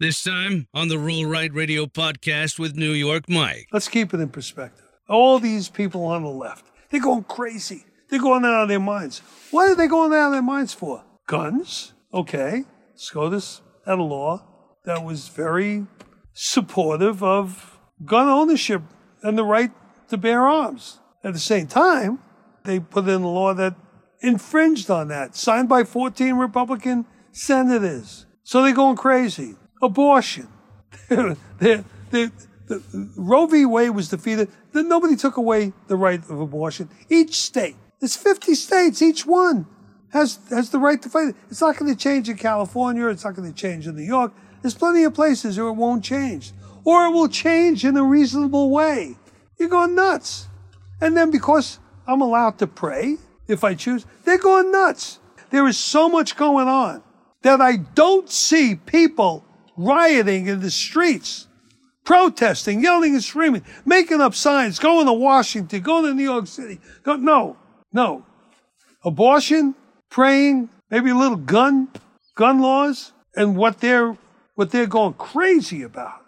This time on the Roll Right Radio podcast with New York Mike. Let's keep it in perspective. All these people on the left, they're going crazy. They're going out of their minds. What are they going out of their minds for? Guns? Okay. SCOTUS had a law that was very supportive of gun ownership and the right to bear arms. At the same time, they put in a law that infringed on that, signed by 14 Republican senators. So they're going crazy. Abortion. they're, they're, the, Roe v. Wade was defeated. Then nobody took away the right of abortion. Each state, there's 50 states, each one has, has the right to fight it. It's not going to change in California. It's not going to change in New York. There's plenty of places where it won't change. Or it will change in a reasonable way. You're going nuts. And then because I'm allowed to pray, if I choose, they're going nuts. There is so much going on that I don't see people rioting in the streets, protesting, yelling and screaming, making up signs, going to Washington, going to New York City. Go, no, no. Abortion, praying, maybe a little gun, gun laws, and what they're what they're going crazy about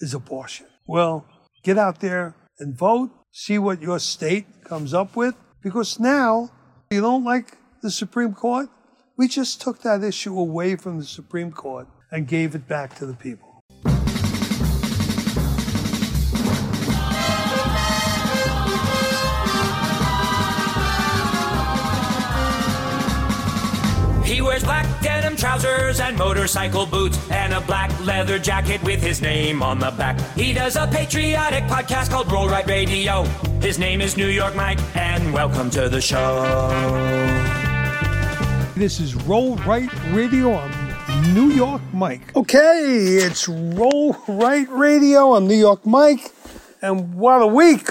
is abortion. Well, get out there and vote, see what your state comes up with, because now you don't like the Supreme Court. We just took that issue away from the Supreme Court and gave it back to the people. He wears black denim trousers and motorcycle boots and a black leather jacket with his name on the back. He does a patriotic podcast called Roll Right Radio. His name is New York Mike, and welcome to the show. This is Roll Right Radio. I'm New York Mike. Okay, it's Roll Right Radio. I'm New York Mike. And what a week.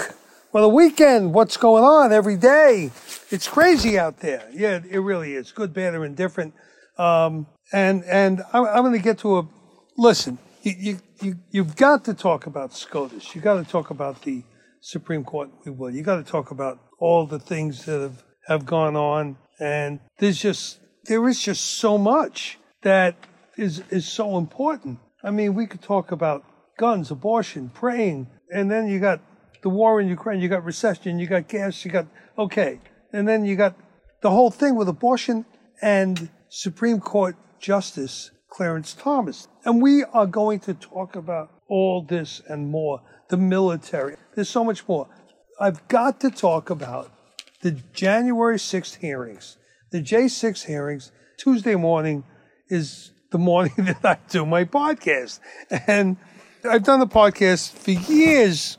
What a weekend. What's going on every day? It's crazy out there. Yeah, it really is. Good, bad, or indifferent. Um, and and I'm, I'm going to get to a listen. You, you, you, you've got to talk about SCOTUS. You've got to talk about the Supreme Court. We will. You got to talk about all the things that have, have gone on. And there's just there is just so much that is is so important. I mean, we could talk about guns, abortion, praying, and then you got the war in Ukraine, you got recession, you got gas, you got okay, and then you got the whole thing with abortion and Supreme Court Justice Clarence Thomas. And we are going to talk about all this and more. The military. There's so much more. I've got to talk about the January 6th hearings. The J6 hearings, Tuesday morning is the morning that I do my podcast. And I've done the podcast for years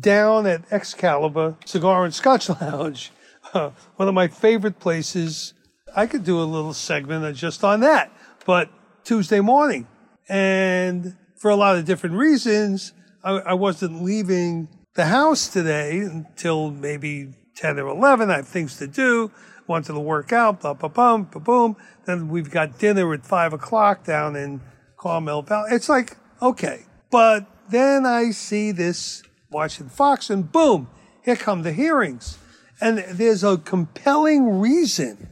down at Excalibur Cigar and Scotch Lounge, uh, one of my favorite places. I could do a little segment just on that, but Tuesday morning. And for a lot of different reasons, I, I wasn't leaving the house today until maybe 10 or 11. I have things to do. Wanted to work out, blah, blah, blah, blah, boom. Then we've got dinner at 5 o'clock down in Carmel Valley. It's like, okay. But then I see this watching Fox and boom, here come the hearings. And there's a compelling reason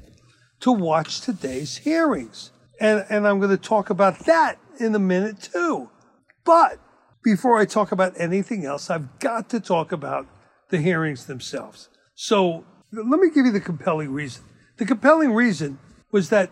to watch today's hearings. And, and I'm going to talk about that in a minute too. But before I talk about anything else, I've got to talk about the hearings themselves. So let me give you the compelling reason. The compelling reason was that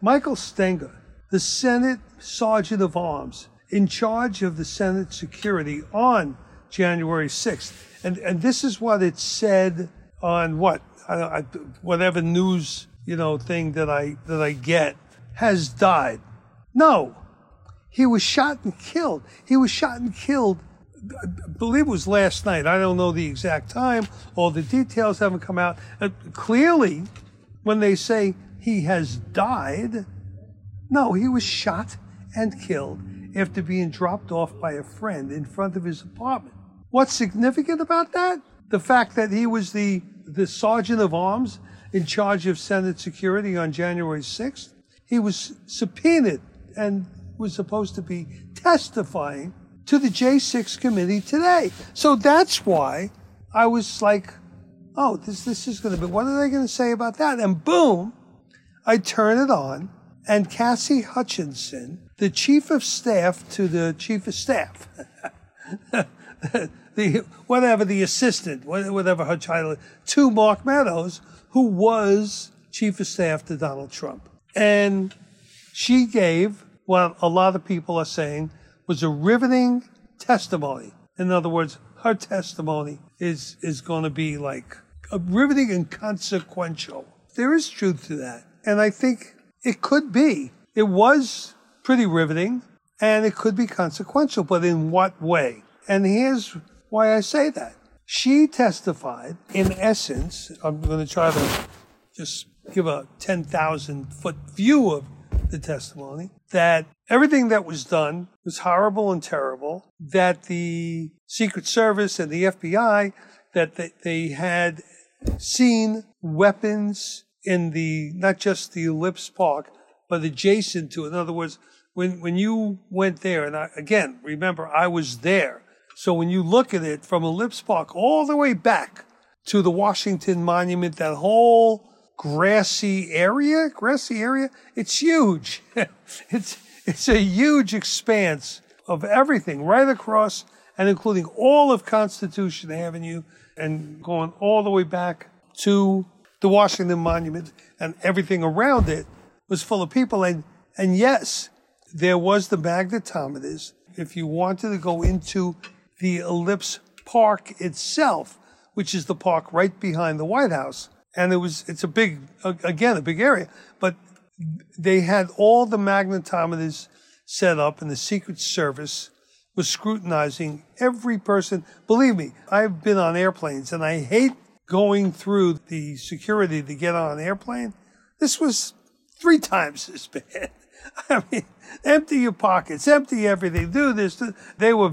Michael Stenger, the Senate Sergeant of Arms in charge of the Senate security on January 6th, and, and this is what it said on what, I, I, whatever news, you know, thing that I, that I get, has died. No, he was shot and killed. He was shot and killed I believe it was last night. I don't know the exact time. All the details haven't come out. Clearly, when they say he has died, no, he was shot and killed after being dropped off by a friend in front of his apartment. What's significant about that? The fact that he was the, the sergeant of arms in charge of Senate security on January 6th. He was subpoenaed and was supposed to be testifying to the J6 committee today. So that's why I was like, oh, this, this is going to be, what are they going to say about that? And boom, I turn it on and Cassie Hutchinson, the chief of staff to the chief of staff. the whatever the assistant, whatever her title, is, to Mark Meadows, who was chief of staff to Donald Trump. And she gave what a lot of people are saying was a riveting testimony. In other words, her testimony is is going to be like riveting and consequential. There is truth to that, and I think it could be. It was pretty riveting, and it could be consequential, but in what way? And here's why I say that. She testified, in essence, I'm going to try to just give a 10,000 foot view of the testimony, that everything that was done was horrible and terrible, that the Secret Service and the FBI, that they had seen weapons in the, not just the Ellipse Park, but adjacent to it. In other words, when, when you went there, and I, again, remember, I was there. So when you look at it from Ellipse Park all the way back to the Washington Monument, that whole grassy area, grassy area, it's huge. it's, it's a huge expanse of everything right across and including all of Constitution Avenue and going all the way back to the Washington Monument and everything around it was full of people. And, and yes, there was the magnetometers. If you wanted to go into the Ellipse Park itself, which is the park right behind the White House. And it was, it's a big, again, a big area, but they had all the magnetometers set up and the Secret Service was scrutinizing every person. Believe me, I've been on airplanes and I hate going through the security to get on an airplane. This was three times as bad. I mean, empty your pockets, empty everything, do this. Do, they were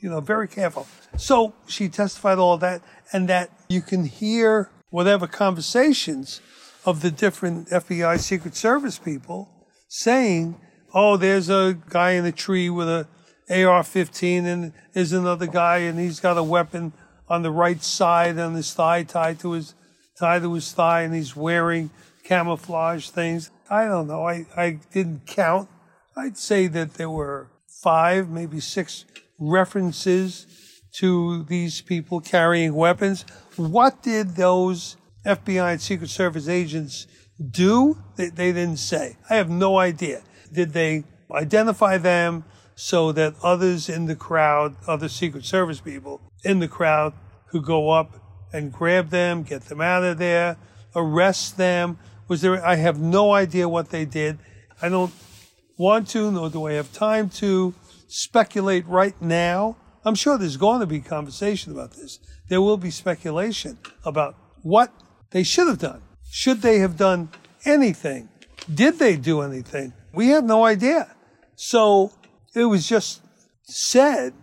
you know, very careful. So she testified all that, and that you can hear whatever conversations of the different FBI Secret Service people saying, "Oh, there's a guy in a tree with a AR-15, and there's another guy, and he's got a weapon on the right side on his thigh, tied to his tied to his thigh, and he's wearing camouflage things." I don't know. I, I didn't count. I'd say that there were five, maybe six references to these people carrying weapons. What did those FBI and Secret Service agents do? They, they didn't say. I have no idea. Did they identify them so that others in the crowd, other Secret Service people in the crowd, could go up and grab them, get them out of there, arrest them? Was there? I have no idea what they did. I don't want to, nor do I have time to speculate right now. I'm sure there's going to be conversation about this. There will be speculation about what they should have done. Should they have done anything? Did they do anything? We have no idea. So it was just said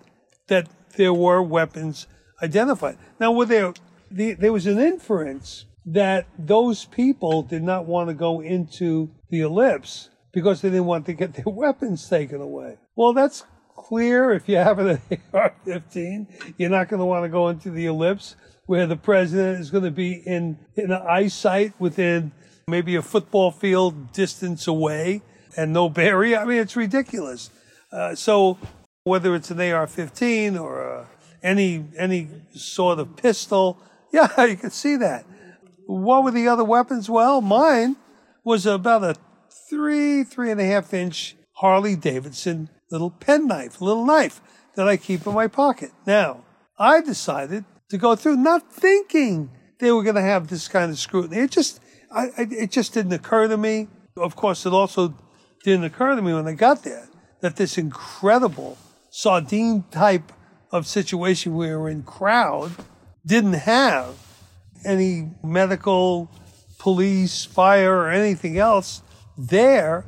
that there were weapons identified. Now, were there, the, there was an inference that those people did not want to go into the ellipse because they didn't want to get their weapons taken away. Well, that's clear. If you have an AR-15, you're not going to want to go into the ellipse where the president is going to be in in eyesight within maybe a football field distance away and no barrier. I mean, it's ridiculous. Uh, so whether it's an AR-15 or uh, any any sort of pistol, yeah, you can see that. What were the other weapons? Well, mine was about a three, three and a half inch Harley Davidson little penknife, little knife that I keep in my pocket. Now, I decided to go through not thinking they were going to have this kind of scrutiny. It just, I, it just didn't occur to me. Of course, it also didn't occur to me when I got there that this incredible sardine type of situation we were in crowd didn't have any medical, police, fire, or anything else there.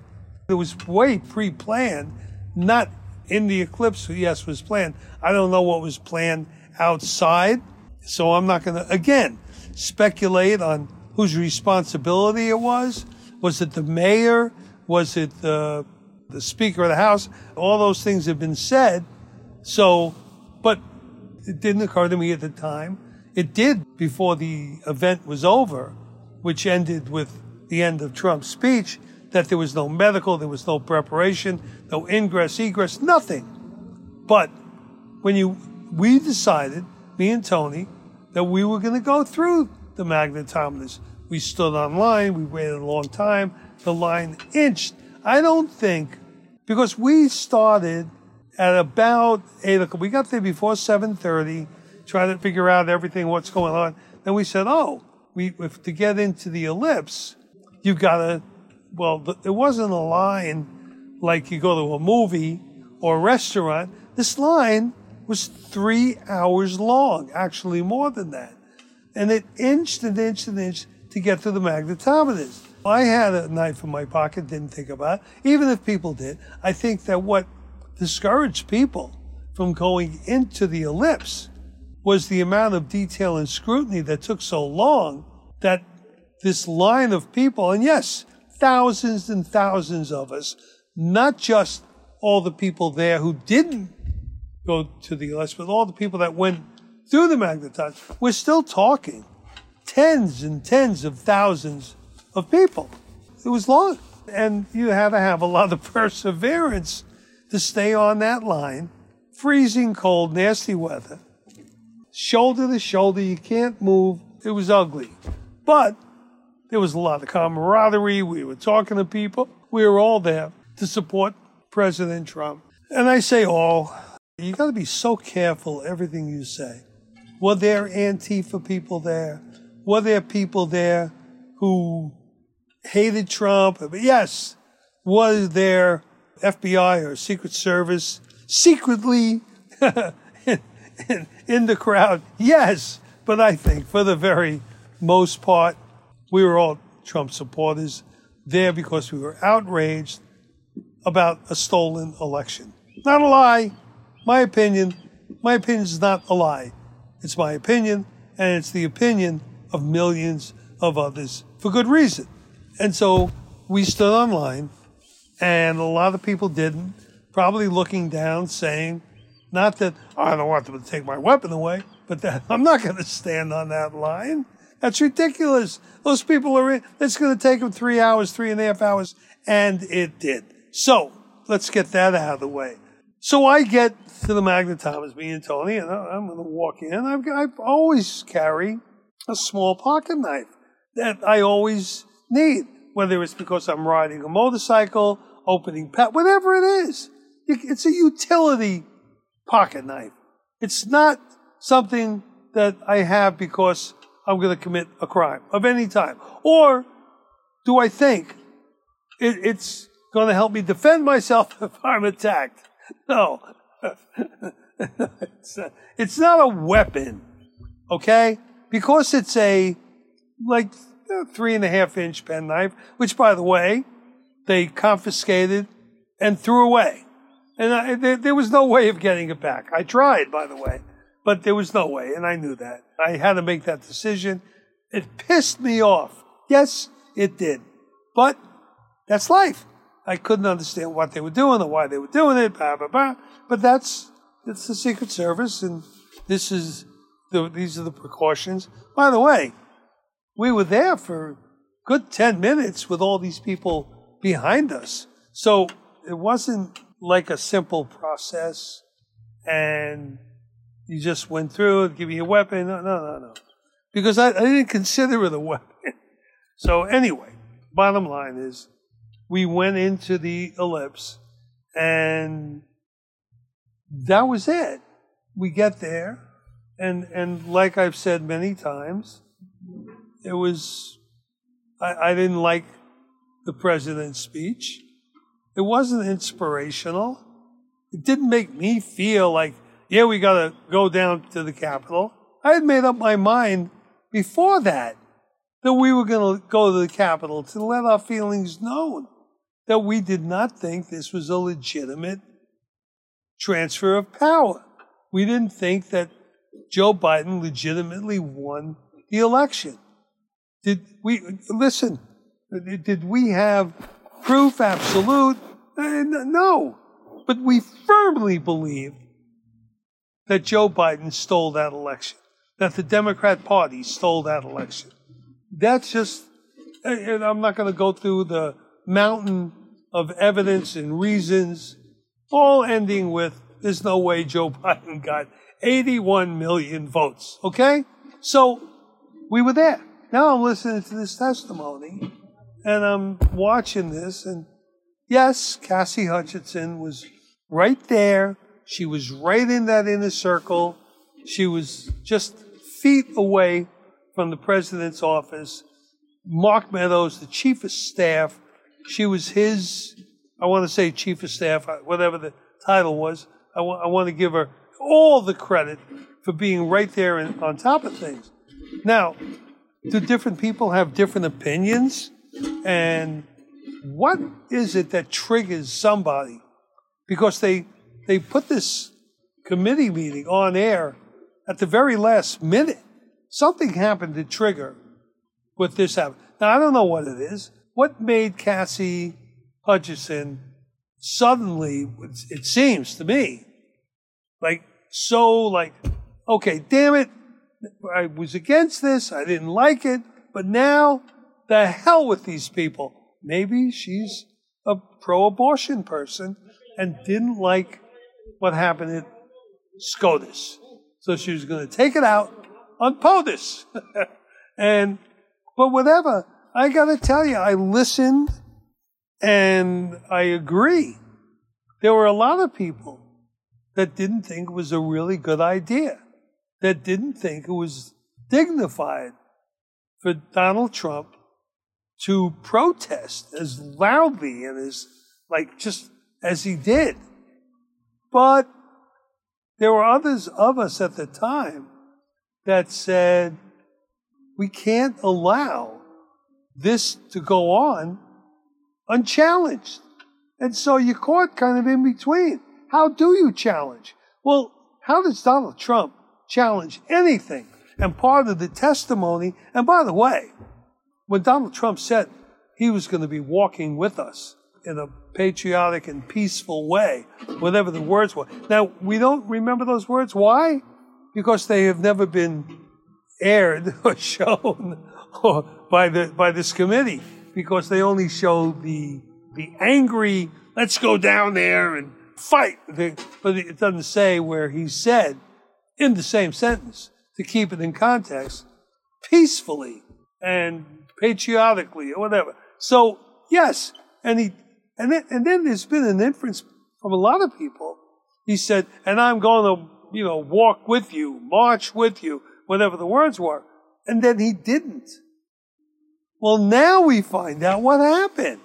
It was way pre-planned not in the ellipse, yes, was planned. I don't know what was planned outside, so I'm not going to, again, speculate on whose responsibility it was. Was it the mayor? Was it the, the Speaker of the House? All those things have been said. So, but it didn't occur to me at the time. It did before the event was over, which ended with the end of Trump's speech, that there was no medical, there was no preparation, no ingress, egress, nothing. But when you, we decided, me and Tony, that we were going to go through the magnetometers. We stood on line, we waited a long time, the line inched. I don't think, because we started at about 8 o'clock, we got there before 7.30, trying to figure out everything, what's going on. Then we said, oh, we, if, to get into the ellipse, you've got to, well, it wasn't a line like you go to a movie or a restaurant. This line was three hours long, actually more than that. And it inched and inched and inched to get to the magnetometers. I had a knife in my pocket, didn't think about it. Even if people did, I think that what discouraged people from going into the ellipse was the amount of detail and scrutiny that took so long that this line of people, and yes, thousands and thousands of us, not just all the people there who didn't go to the ellipse, but all the people that went through the magnetometer, we're still talking tens and tens of thousands of people. It was long. And you had to have a lot of perseverance to stay on that line, freezing cold, nasty weather, shoulder to shoulder. You can't move. It was ugly. But there was a lot of camaraderie. We were talking to people. We were all there to support President Trump. And I say all, you got to be so careful everything you say. Were there Antifa people there? Were there people there who hated Trump? Yes. Was there FBI or Secret Service secretly in, in, in the crowd? Yes. But I think for the very most part, we were all Trump supporters there because we were outraged about a stolen election. Not a lie. My opinion. My opinion is not a lie. It's my opinion, and it's the opinion of millions of others for good reason. And so we stood online, and a lot of people didn't, probably looking down, saying, not that oh, I don't want them to take my weapon away, but that I'm not going to stand on that line. That's ridiculous. Those people are in, it's going to take them three hours, three and a half hours, and it did. So let's get that out of the way. So I get to the magnetometers, me and Tony, and I'm going to walk in. I've, I always carry a small pocket knife that I always need, whether it's because I'm riding a motorcycle, opening pet, whatever it is. It's a utility pocket knife. It's not something that I have because I'm going to commit a crime of any time. Or do I think it, it's going to help me defend myself if I'm attacked? No. it's, a, it's not a weapon, okay? Because it's a, like, three and a half inch penknife, which, by the way, they confiscated and threw away. And I, there, there was no way of getting it back. I tried, by the way, but there was no way, and I knew that. I had to make that decision. It pissed me off. Yes, it did. But that's life. I couldn't understand what they were doing or why they were doing it, blah, blah, blah. But that's, it's the Secret Service, and this is the, these are the precautions. By the way, we were there for good 10 minutes with all these people behind us. So it wasn't like a simple process and you just went through give me a weapon. No, no, no, no. Because I, I didn't consider it a weapon. So anyway, bottom line is we went into the ellipse and that was it. We get there and and like I've said many times, it was I, I didn't like the president's speech. It wasn't inspirational. It didn't make me feel like, yeah, we got to go down to the Capitol. I had made up my mind before that that we were going to go to the Capitol to let our feelings known that we did not think this was a legitimate transfer of power. We didn't think that Joe Biden legitimately won the election. Did we, listen, did we have proof absolute? Uh, no. But we firmly believe that Joe Biden stole that election, that the Democrat Party stole that election. That's just, and I'm not going to go through the mountain of evidence and reasons, all ending with there's no way Joe Biden got 81 million votes. Okay? So we were there. Now I'm listening to this testimony and I'm watching this. And yes, Cassie Hutchinson was right there. She was right in that inner circle. She was just feet away from the president's office. Mark Meadows, the chief of staff, she was his, I want to say chief of staff, uh, whatever the title was. I want to give her all the credit for being right there and on top of things. Now, do different people have different opinions? And what is it that triggers somebody? Because they they put this committee meeting on air at the very last minute. Something happened to trigger what this happened. Now I don't know what it is. What made Cassie Hutchinson suddenly, it seems to me, like so like, okay, damn it, I was against this, I didn't like it, but now the hell with these people. Maybe she's a pro abortion person and didn't like what happened at SCOTUS. So she was going to take it out on POTUS. and, but whatever, I got to tell you, I listened and I agree. There were a lot of people that didn't think it was a really good idea, that didn't think it was dignified for Donald Trump to protest as loudly and as, like, just as he did. But there were others of us at the time that said, we can't allow this to go on unchallenged. And so you're caught kind of in between. How do you challenge? Well, how does Donald Trump challenge anything? And part of the testimony, and by the way, when Donald Trump said he was going to be walking with us in a patriotic and peaceful way, whatever the words were. Now, we don't remember those words. Why? Because they have never been aired or shown by, the, by this committee, because they only show the, the angry, let's go down there and fight. But it doesn't say where he said, in the same sentence, to keep it in context, peacefully and patriotically or whatever. So, yes, and he and then, and then there's been an inference from a lot of people. He said, and I'm going to, you know, walk with you, march with you, whatever the words were. And then he didn't. Well, now we find out what happened.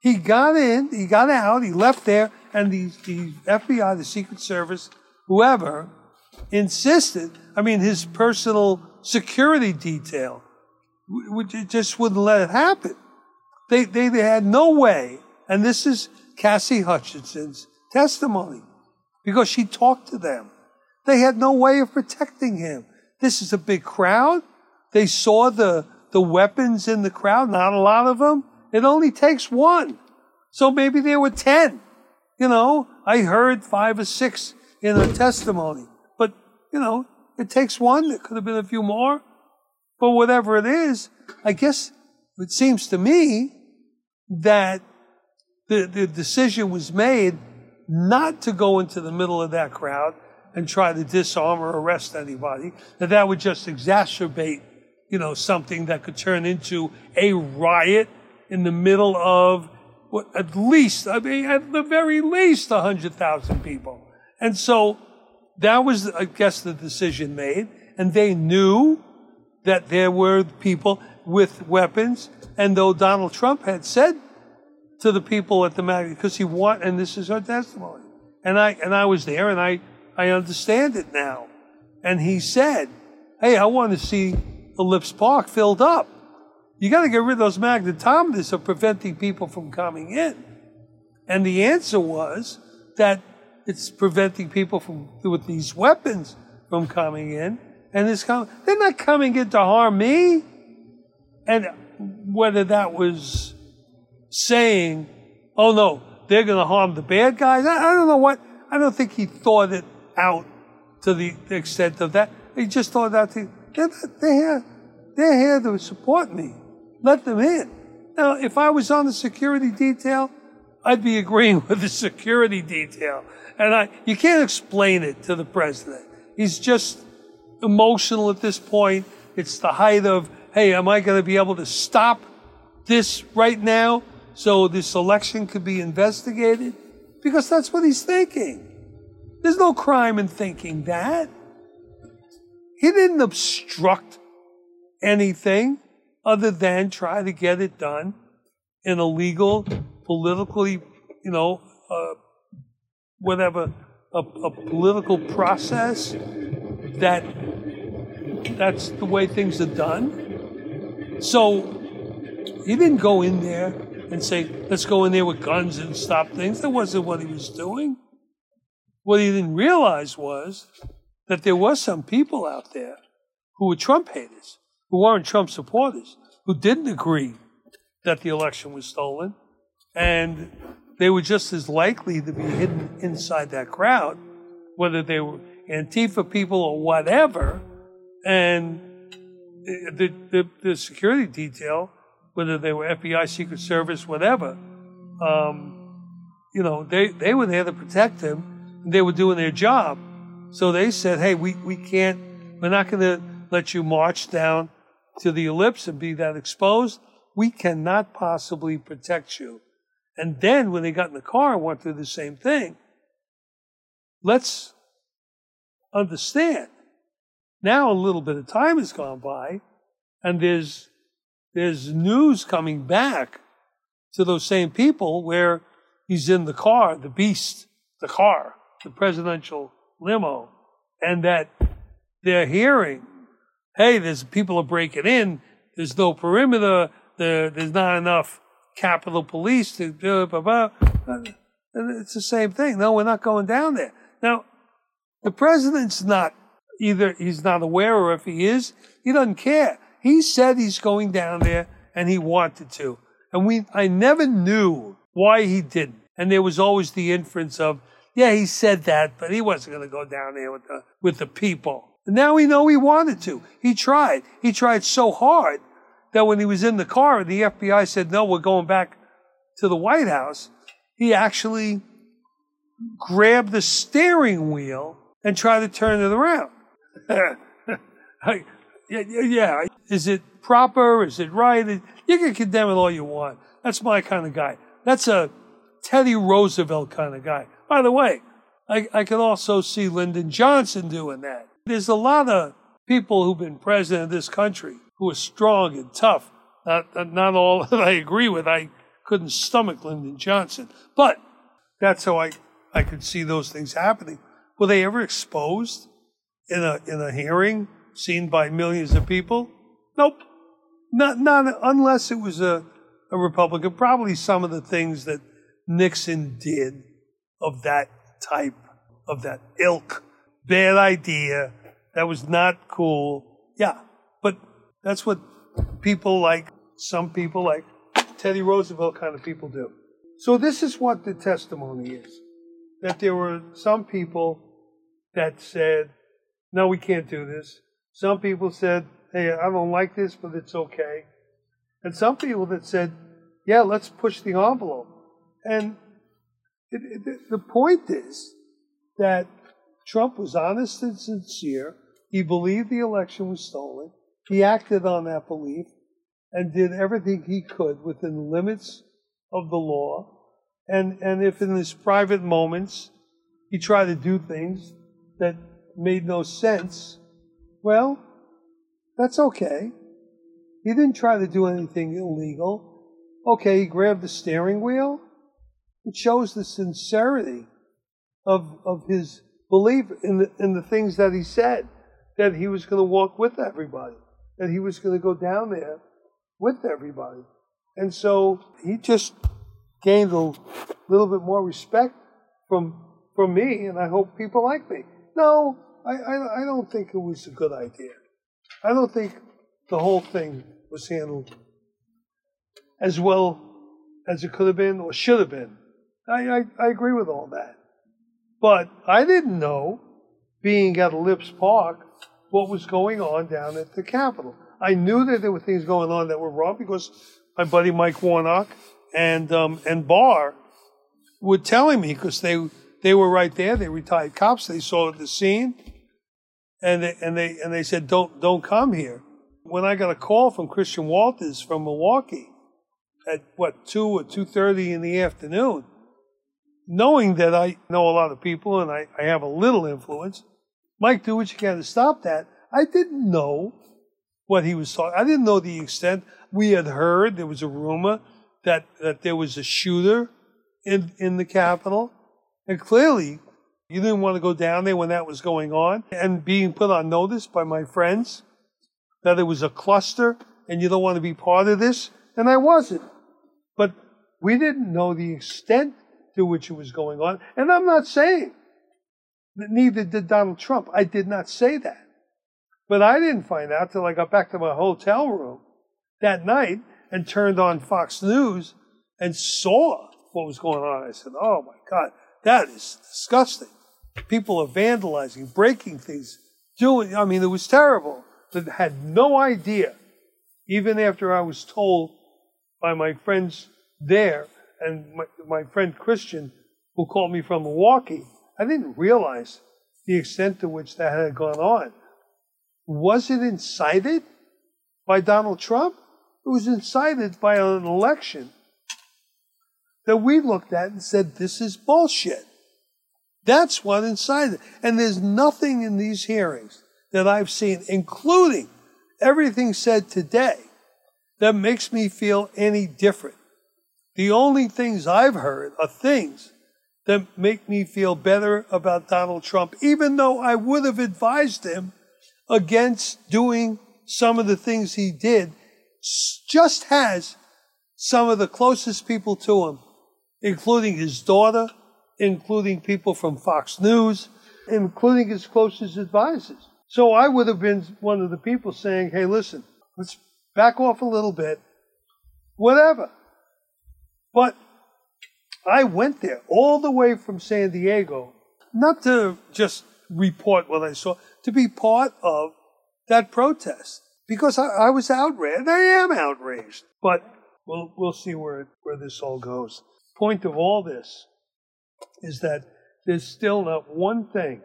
He got in, he got out, he left there, and the, the FBI, the Secret Service, whoever, insisted, I mean, his personal security detail just wouldn't let it happen. They, they, they had no way, and this is Cassie Hutchinson's testimony, because she talked to them. They had no way of protecting him. This is a big crowd. They saw the, the weapons in the crowd, not a lot of them. It only takes one. So maybe there were 10. You know, I heard five or six in a testimony. But, you know, it takes one. There could have been a few more. But whatever it is, I guess it seems to me that the, the decision was made not to go into the middle of that crowd and try to disarm or arrest anybody, that that would just exacerbate, you know, something that could turn into a riot in the middle of what, at least, I mean, at the very least, 100,000 people. And so that was, I guess, the decision made. And they knew that there were people with weapons. And though Donald Trump had said to the people at the magazine, because he want, and this is her testimony, and I and I was there, and I I understand it now. And he said, "Hey, I want to see Ellipse Park filled up. You got to get rid of those magnetometers of preventing people from coming in." And the answer was that it's preventing people from with these weapons from coming in and. They're not coming in to harm me. And whether that was saying, oh no, they're going to harm the bad guys, I, I, don't know what. I don't think he thought it out to the extent of that. He just thought that they're, they're here. They're here to support me. Let them in. Now, if I was on the security detail, I'd be agreeing with the security detail. And I, you can't explain it to the president. He's just emotional at this point. It's the height of, hey, am I going to be able to stop this right now so this election could be investigated? Because that's what he's thinking. There's no crime in thinking that. He didn't obstruct anything other than try to get it done in a legal, politically, you know, uh, whatever, a, a political process that that's the way things are done. So he didn't go in there and say, let's go in there with guns and stop things. That wasn't what he was doing. What he didn't realize was that there was some people out there who were Trump haters, who weren't Trump supporters, who didn't agree that the election was stolen. And they were just as likely to be hidden inside that crowd, whether they were Antifa people or whatever. And the, the, the security detail, whether they were FBI, Secret Service, whatever, um, you know, they, they were there to protect him. They were doing their job. So they said, hey, we, we can't, we're not going to let you march down to the ellipse and be that exposed. We cannot possibly protect you. And then when they got in the car and went through the same thing, let's understand. Now a little bit of time has gone by, and there's there's news coming back to those same people where he's in the car, the beast, the car, the presidential limo, and that they're hearing, hey, there's people are breaking in, there's no perimeter, there, there's not enough Capitol Police to do it, blah, blah. It's the same thing. No, we're not going down there. Now, the president's not either, he's not aware, or if he is, he doesn't care. He said he's going down there and he wanted to. And we, I never knew why he didn't. And there was always the inference of, yeah, he said that, but he wasn't going to go down there with the, with the people. And now we know he wanted to. He tried. He tried so hard that when he was in the car the FBI said, no, we're going back to the White House, he actually grabbed the steering wheel and tried to turn it around. yeah, is it proper? Is it right? You can condemn it all you want. That's my kind of guy. That's a Teddy Roosevelt kind of guy. By the way, I, I can also see Lyndon Johnson doing that. There's a lot of people who've been president of this country who are strong and tough. Not, not all that I agree with. I couldn't stomach Lyndon Johnson. But that's how I, I could see those things happening. Were they ever exposed in a, in a hearing seen by millions of people? Nope. Not, not unless it was a, a Republican. Probably some of the things that Nixon did of that type, of that ilk. Bad idea. That was not cool. Yeah. That's what people like, some people like Teddy Roosevelt kind of people do. So this is what the testimony is. That there were some people that said, no, we can't do this. Some people said, hey, I don't like this, but it's okay. And some people that said, yeah, let's push the envelope. And it, it, the point is that Trump was honest and sincere. He believed the election was stolen. He acted on that belief and did everything he could within the limits of the law. And, and if in his private moments he tried to do things that made no sense, well, that's okay. He didn't try to do anything illegal. Okay, he grabbed the steering wheel. It shows the sincerity of, of his belief in the, in the things that he said, that he was going to walk with everybody, that he was going to go down there with everybody. And so he just gained a little bit more respect from, from me, and I hope people like me. No, I, I, I don't think it was a good idea. I don't think the whole thing was handled as well as it could have been or should have been. I, I, I agree with all that. But I didn't know, being at Ellipse Park, what was going on down at the Capitol. I knew that there were things going on that were wrong because my buddy Mike Warnock and um, and Barr were telling me because they they were right there. They retired cops. They saw the scene, and they, and they and they said, "Don't don't come here." When I got a call from Christian Walters from Milwaukee at what two or two thirty in the afternoon, knowing that I know a lot of people and I, I have a little influence, Mike, do what you can to stop that. I didn't know what he was talking. I didn't know the extent. We had heard there was a rumor that that there was a shooter in in the Capitol, and clearly you didn't want to go down there when that was going on and being put on notice by my friends that it was a cluster and you don't want to be part of this, and I wasn't. But we didn't know the extent to which it was going on, and I'm not saying neither did Donald Trump. I did not say that. But I didn't find out till I got back to my hotel room that night and turned on Fox News and saw what was going on. I said, oh my God, that is disgusting. People are vandalizing, breaking things, doing, I mean, it was terrible. But had no idea, even after I was told by my friends there and my, my friend Christian, who called me from Milwaukee, I didn't realize the extent to which that had gone on. Was it incited by Donald Trump? It was incited by an election that we looked at and said, this is bullshit. That's what incited. And there's nothing in these hearings that I've seen, including everything said today, that makes me feel any different. The only things I've heard are things that make me feel better about Donald Trump, even though I would have advised him against doing some of the things he did, just has some of the closest people to him, including his daughter, including people from Fox News, including his closest advisors. So I would have been one of the people saying, hey, listen, let's back off a little bit, whatever. But I went there all the way from San Diego, not to just report what I saw, to be part of that protest because I, I was outraged. I am outraged, but we'll we'll see where where this all goes. Point of all this is that there's still not one thing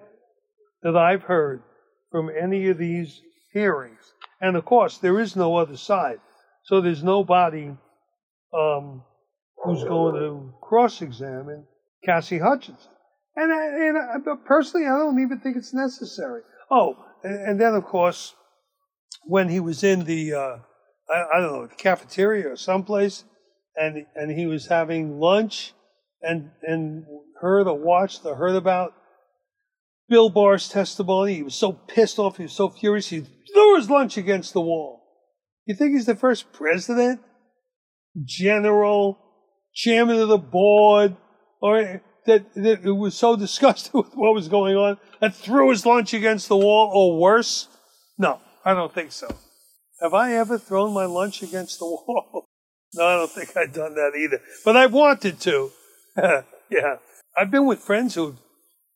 that I've heard from any of these hearings, and of course there is no other side, so there's nobody um, who's going to cross-examine Cassie Hutchinson. And, and I, personally, I don't even think it's necessary. Oh, and, and then of course, when he was in the uh, I, I, don't know the cafeteria or someplace, and and he was having lunch, and and heard or watched or heard about Bill Barr's testimony. He was so pissed off. He was so furious. He threw his lunch against the wall. You think he's the first president, general, chairman of the board, or that, that was so disgusted with what was going on that threw his lunch against the wall or worse? No, I don't think so. Have I ever thrown my lunch against the wall? no, I don't think I've done that either. But I've wanted to. yeah. I've been with friends who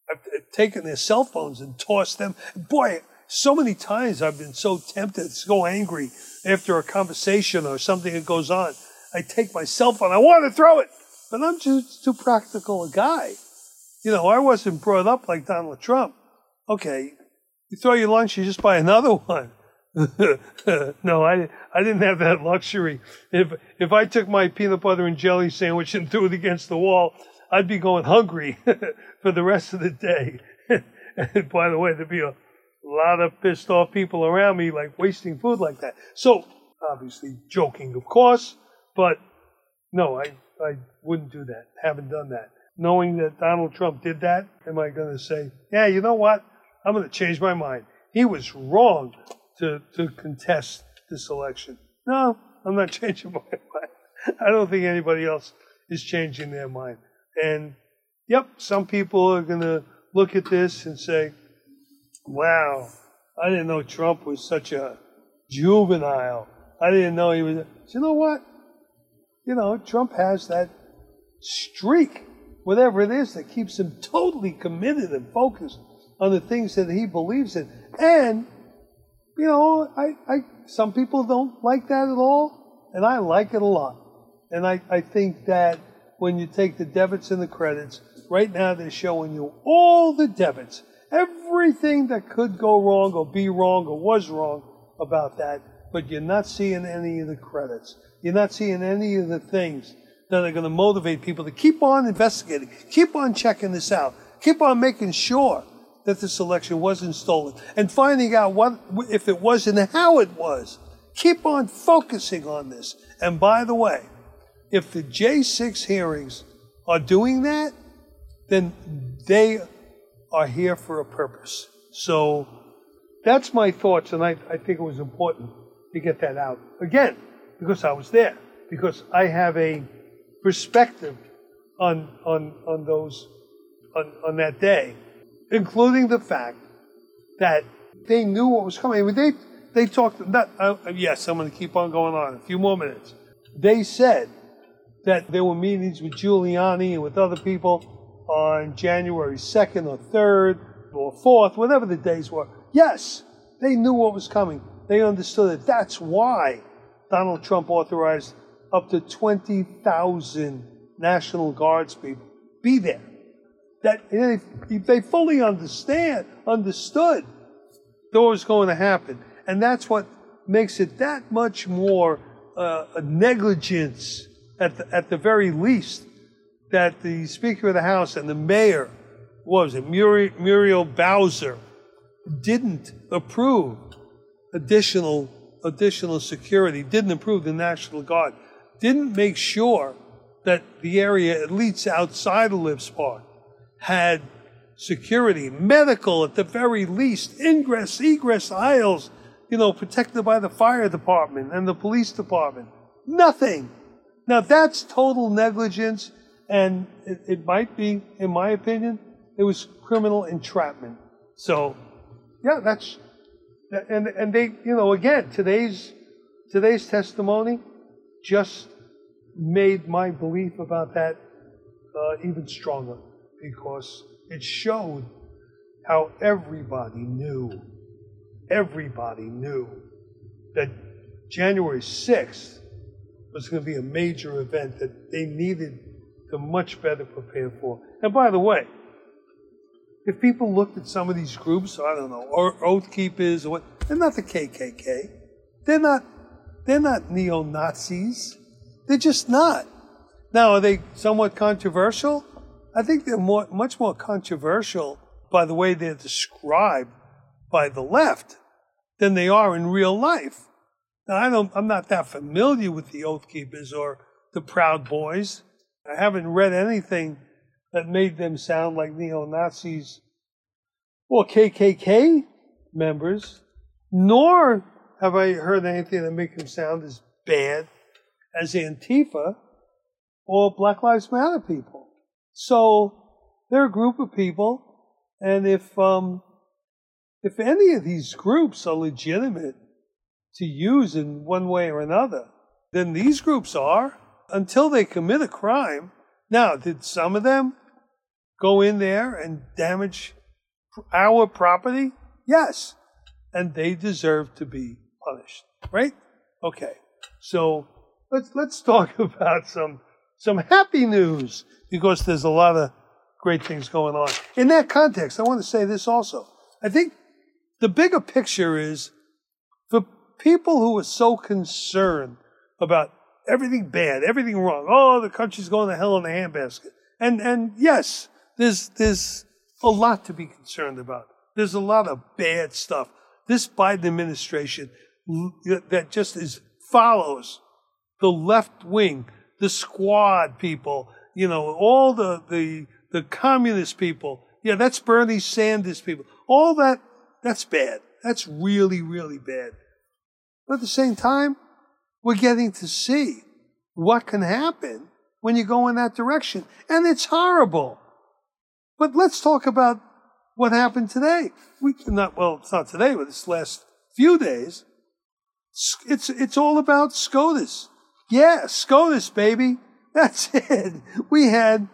have uh, taken their cell phones and tossed them. Boy, so many times I've been so tempted, so angry after a conversation or something that goes on. I take my cell phone, I want to throw it. But I'm just too practical a guy. You know, I wasn't brought up like Donald Trump. Okay, you throw your lunch, you just buy another one. no, I I didn't have that luxury. If if I took my peanut butter and jelly sandwich and threw it against the wall, I'd be going hungry for the rest of the day. and by the way, there'd be a lot of pissed off people around me, like wasting food like that. So obviously joking, of course, but no, I I wouldn't do that. Haven't done that. Knowing that Donald Trump did that, am I going to say, yeah, you know what? I'm going to change my mind. He was wrong to, to contest this election. No, I'm not changing my mind. I don't think anybody else is changing their mind. And yep, some people are going to look at this and say, wow, I didn't know Trump was such a juvenile. I didn't know he was. You know what? You know, Trump has that streak, whatever it is, that keeps him totally committed and focused on the things that he believes in. And, you know, I, I some people don't like that at all. and I like it a lot. And I, I think that when you take the debits and the credits, right now they're showing you all the debits, everything that could go wrong or be wrong or was wrong about that, but you're not seeing any of the credits. You're not seeing any of the things that are going to motivate people to keep on investigating, keep on checking this out, keep on making sure that this election wasn't stolen, and finding out what if it was and how it was. Keep on focusing on this. And by the way, if the J6 hearings are doing that, then they are here for a purpose. So that's my thoughts, and I, I think it was important to get that out. Again, because I was there, because I have a perspective on, on, on those, on, on that day, including the fact that they knew what was coming. I mean, they, they talked, not, uh, yes, I'm going to keep on going on, a few more minutes. They said that there were meetings with Giuliani and with other people on January 2nd or 3rd or 4th, whatever the days were. Yes, they knew what was coming. They understood it. That's why Donald Trump authorized up to 20,000 National Guards people be there. That if they fully understand, understood what was going to happen. And that's what makes it that much more uh, a negligence at the, at the very least that the Speaker of the House and the mayor, was it, Muriel, Muriel Bowser, didn't approve additional additional security, didn't approve the National Guard, didn't make sure that the area, at least outside of Ellipse Park, had security, medical at the very least, ingress, egress aisles, you know, protected by the fire department and the police department. Nothing. Now that's total negligence, and it, it might be, in my opinion, it was criminal entrapment. So, yeah, that's and and they, you know, again, today's today's testimony just made my belief about that uh, even stronger because it showed how everybody knew, everybody knew that January 6th was going to be a major event that they needed to much better prepare for. And by the way, if people looked at some of these groups, I don't know, or Oath Keepers, or what, they're not the KKK. They're not. They're not neo Nazis. They're just not. Now, are they somewhat controversial? I think they're more, much more controversial by the way they're described by the left than they are in real life. Now, I don't, I'm not that familiar with the Oath Keepers or the Proud Boys. I haven't read anything that made them sound like neo Nazis or KKK members, nor have I heard anything that makes them sound as bad as Antifa or Black Lives Matter people. So they're a group of people, and if um, if any of these groups are legitimate to use in one way or another, then these groups are until they commit a crime. Now, did some of them go in there and damage our property? Yes. And they deserve to be punished, right? Okay. So let's let's talk about some some happy news because there's a lot of great things going on. In that context, I want to say this also. I think the bigger picture is for people who are so concerned about everything bad, everything wrong. Oh, the country's going to hell in a handbasket. And and yes, there's, there's a lot to be concerned about. There's a lot of bad stuff. This Biden administration that just is follows the left wing, the squad people, you know, all the, the, the communist people. Yeah, that's Bernie Sanders people. All that, that's bad. That's really, really bad. But at the same time, we're getting to see what can happen when you go in that direction. And it's horrible. But let's talk about what happened today. We not well, it's not today, but this last few days. It's it's all about SCOTUS. Yeah, SCOTUS, baby. That's it. We had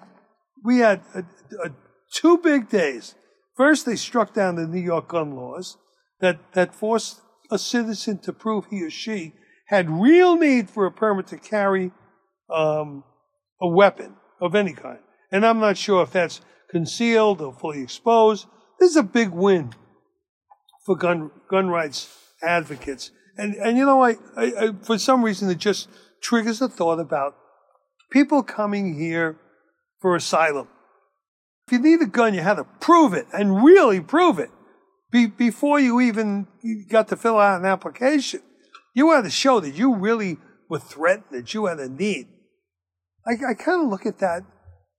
we had a, a, two big days. First, they struck down the New York gun laws that that forced a citizen to prove he or she had real need for a permit to carry um, a weapon of any kind. And I'm not sure if that's concealed or fully exposed. This is a big win for gun gun rights advocates. And and you know, I, I, I for some reason it just triggers a thought about people coming here for asylum. If you need a gun, you had to prove it and really prove it Be, before you even got to fill out an application. You had to show that you really were threatened, that you had a need. I, I kind of look at that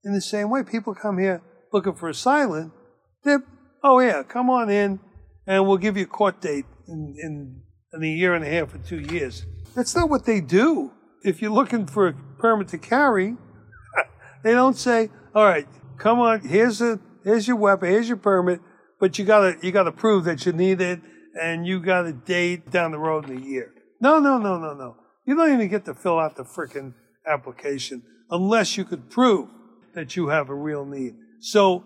in the same way. People come here looking for asylum. They're, oh yeah, come on in and we'll give you a court date in, in, in a year and a half or two years. That's not what they do. If you're looking for a permit to carry, they don't say, all right, come on, here's a, here's your weapon, here's your permit, but you gotta, you gotta prove that you need it and you got a date down the road in a year. No, no, no, no, no. You don't even get to fill out the frickin' application unless you could prove that you have a real need. So,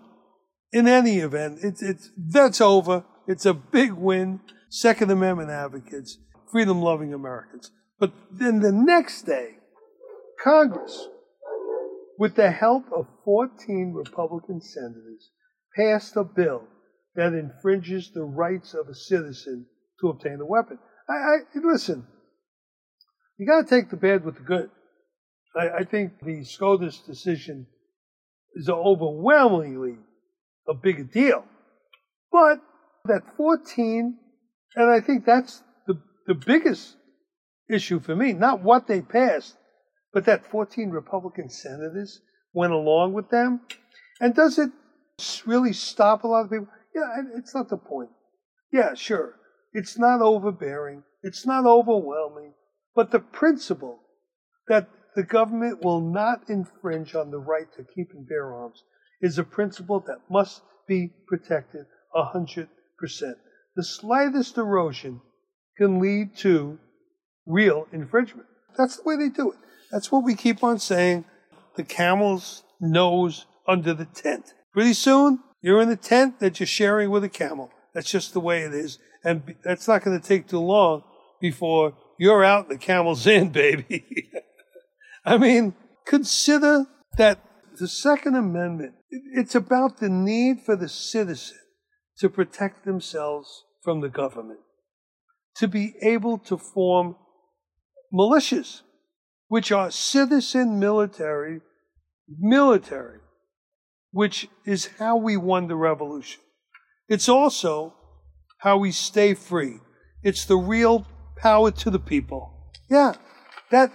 in any event, it's, it's, that's over. It's a big win. Second Amendment advocates, freedom loving Americans. But then the next day, Congress, with the help of 14 Republican senators, passed a bill that infringes the rights of a citizen to obtain a weapon. I, I listen. You got to take the bad with the good. I, I think the SCOTUS decision is overwhelmingly a big deal. But that 14, and I think that's the, the biggest issue for me, not what they passed, but that 14 Republican senators went along with them. And does it really stop a lot of people? Yeah, it's not the point. Yeah, sure. It's not overbearing. It's not overwhelming. But the principle that the government will not infringe on the right to keep and bear arms is a principle that must be protected 100%. The slightest erosion can lead to real infringement. That's the way they do it. That's what we keep on saying the camel's nose under the tent. Pretty soon, you're in the tent that you're sharing with a camel. That's just the way it is. And that's not going to take too long before you're out and the camel's in, baby. I mean, consider that the Second Amendment, it's about the need for the citizen to protect themselves from the government, to be able to form militias, which are citizen military, military, which is how we won the revolution. It's also how we stay free. It's the real power to the people. Yeah, that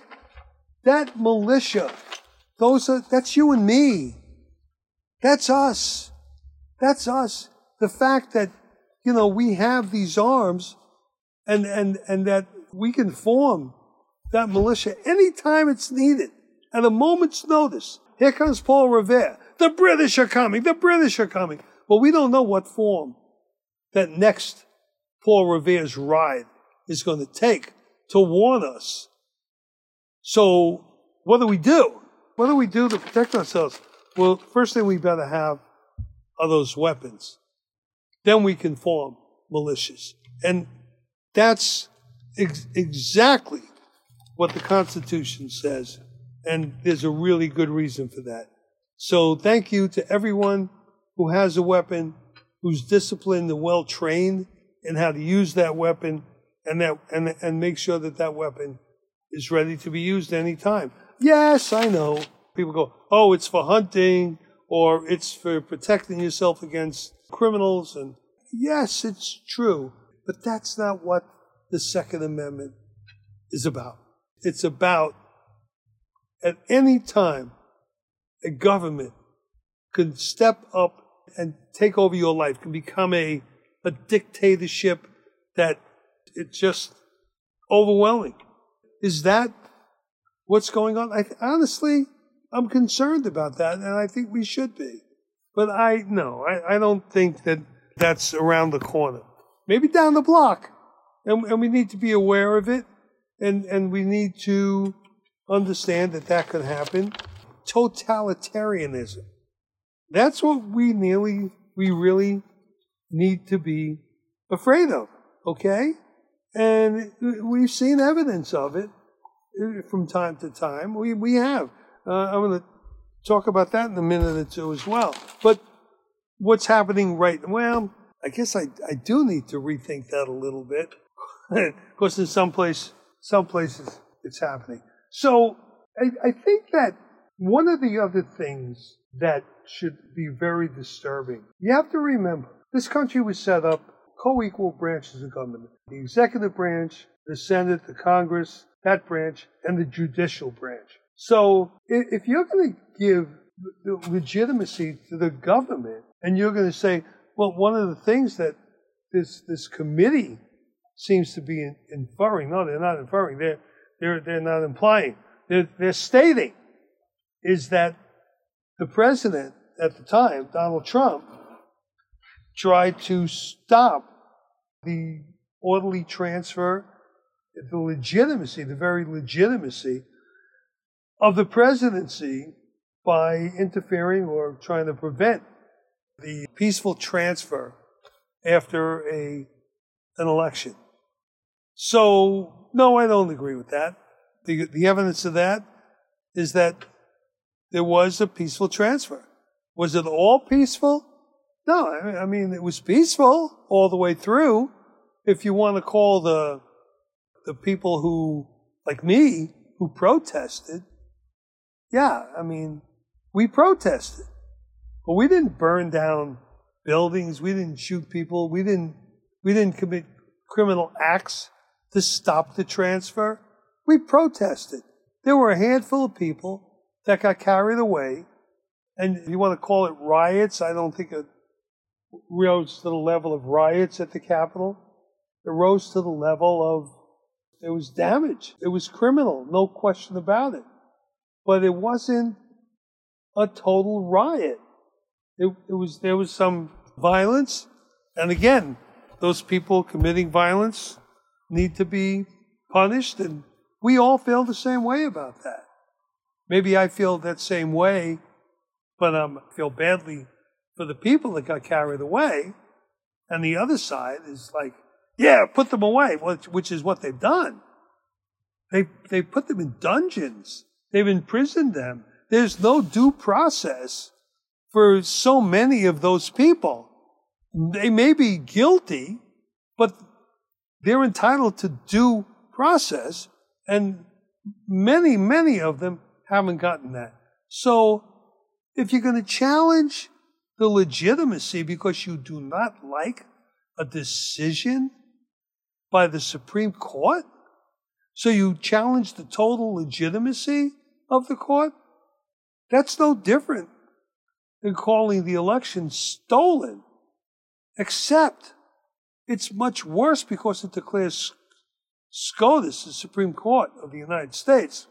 that militia, those are, that's you and me. That's us. That's us. The fact that, you know, we have these arms and, and, and that we can form that militia anytime it's needed at a moment's notice. Here comes Paul Revere. The British are coming. The British are coming. But we don't know what form that next Paul Revere's ride is going to take to warn us so, what do we do? What do we do to protect ourselves? Well, first thing we better have are those weapons. Then we can form militias. And that's ex- exactly what the Constitution says. And there's a really good reason for that. So, thank you to everyone who has a weapon, who's disciplined and well trained in how to use that weapon, and, that, and, and make sure that that weapon is ready to be used anytime. Yes, I know. People go, oh, it's for hunting or it's for protecting yourself against criminals. And yes, it's true. But that's not what the Second Amendment is about. It's about at any time a government can step up and take over your life, can become a, a dictatorship that it's just overwhelming. Is that what's going on? I, honestly, I'm concerned about that, and I think we should be. But I no, I, I don't think that that's around the corner. Maybe down the block, and, and we need to be aware of it, and and we need to understand that that could happen. Totalitarianism. That's what we nearly we really need to be afraid of. Okay, And we've seen evidence of it uh, from time to time. We, we have. Uh, I'm going to talk about that in a minute or two as well. But what's happening right well, I guess I, I do need to rethink that a little bit. because in some place, some places it's happening. So I, I think that one of the other things that should be very disturbing, you have to remember this country was set up co-equal branches of government: the executive branch, the Senate, the Congress, that branch, and the judicial branch. So if you're going to give legitimacy to the government, and you're going to say, well, one of the things that this this committee seems to be inferring, no, they're not inferring, they're they're they're not implying, they're they're stating, is that the president at the time, Donald Trump, tried to stop the orderly transfer, the legitimacy, the very legitimacy of the presidency by interfering or trying to prevent the peaceful transfer after a an election. So, no, I don't agree with that. The, the evidence of that is that there was a peaceful transfer. Was it all peaceful? No, I mean, it was peaceful all the way through. If you want to call the, the people who, like me, who protested, yeah, I mean, we protested. But we didn't burn down buildings. We didn't shoot people. We didn't, we didn't commit criminal acts to stop the transfer. We protested. There were a handful of people that got carried away. And if you want to call it riots, I don't think it rose to the level of riots at the Capitol. It rose to the level of there was damage. It was criminal, no question about it. But it wasn't a total riot. It, it was there was some violence, and again, those people committing violence need to be punished, and we all feel the same way about that. Maybe I feel that same way, but I um, feel badly for the people that got carried away. And the other side is like, yeah, put them away, which is what they've done. They they put them in dungeons. They've imprisoned them. There's no due process for so many of those people. They may be guilty, but they're entitled to due process, and many, many of them haven't gotten that. So, if you're going to challenge the legitimacy because you do not like a decision by the Supreme Court, so you challenge the total legitimacy of the court, that's no different than calling the election stolen, except it's much worse because it declares SCOTUS, the Supreme Court of the United States,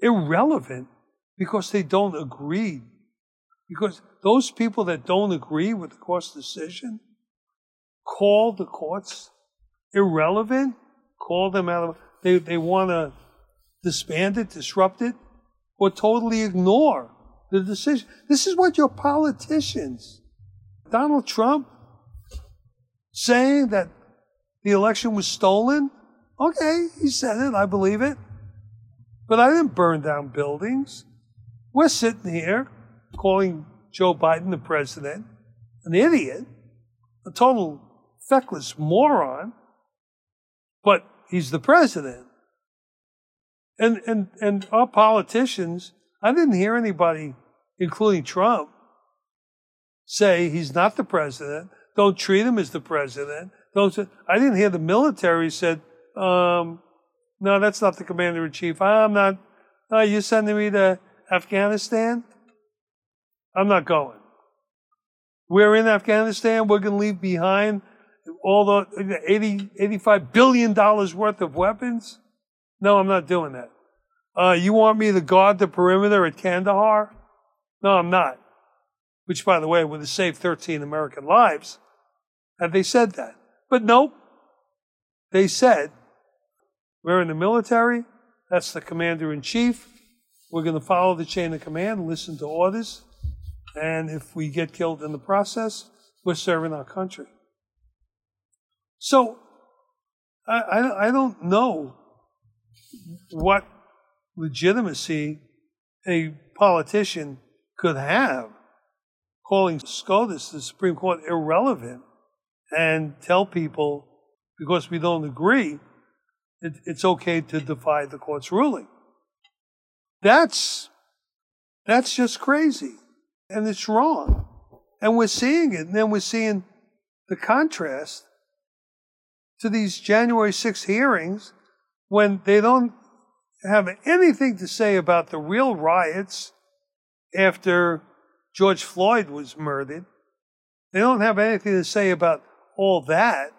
irrelevant because they don't agree. Because those people that don't agree with the court's decision call the courts irrelevant, call them out of, they, they want to disband it, disrupt it, or totally ignore the decision. This is what your politicians, Donald Trump, saying that the election was stolen. Okay, he said it, I believe it. But I didn't burn down buildings. We're sitting here calling Joe Biden the president an idiot, a total feckless moron, but he's the president. And, and, and our politicians, I didn't hear anybody, including Trump, say he's not the president. Don't treat him as the president. Don't. I didn't hear the military said, um, "No, that's not the commander in chief. I'm not. Are you sending me to Afghanistan? I'm not going. We're in Afghanistan. We're going to leave behind all the 80, 85 billion dollars worth of weapons. No, I'm not doing that. Uh, you want me to guard the perimeter at Kandahar? No, I'm not. Which, by the way, would have saved 13 American lives had they said that. But nope. They said, we're in the military. That's the commander in chief. We're going to follow the chain of command, listen to orders. And if we get killed in the process, we're serving our country. So I, I, I don't know what legitimacy a politician could have calling SCOTUS, the Supreme Court, irrelevant and tell people because we don't agree, it, it's okay to defy the court's ruling. That's that's just crazy, and it's wrong, and we're seeing it. And then we're seeing the contrast to these January 6th hearings when they don't have anything to say about the real riots after George Floyd was murdered. They don't have anything to say about all that.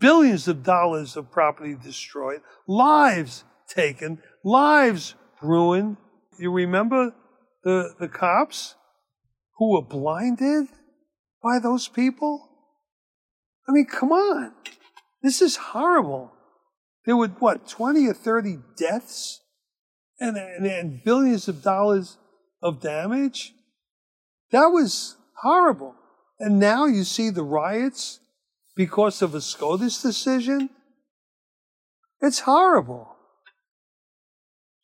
Billions of dollars of property destroyed, lives taken, lives ruined. You remember the, the cops who were blinded by those people? I mean, come on. This is horrible. There were, what, 20 or 30 deaths and, and, and billions of dollars of damage? That was horrible. And now you see the riots because of a SCOTUS decision? It's horrible.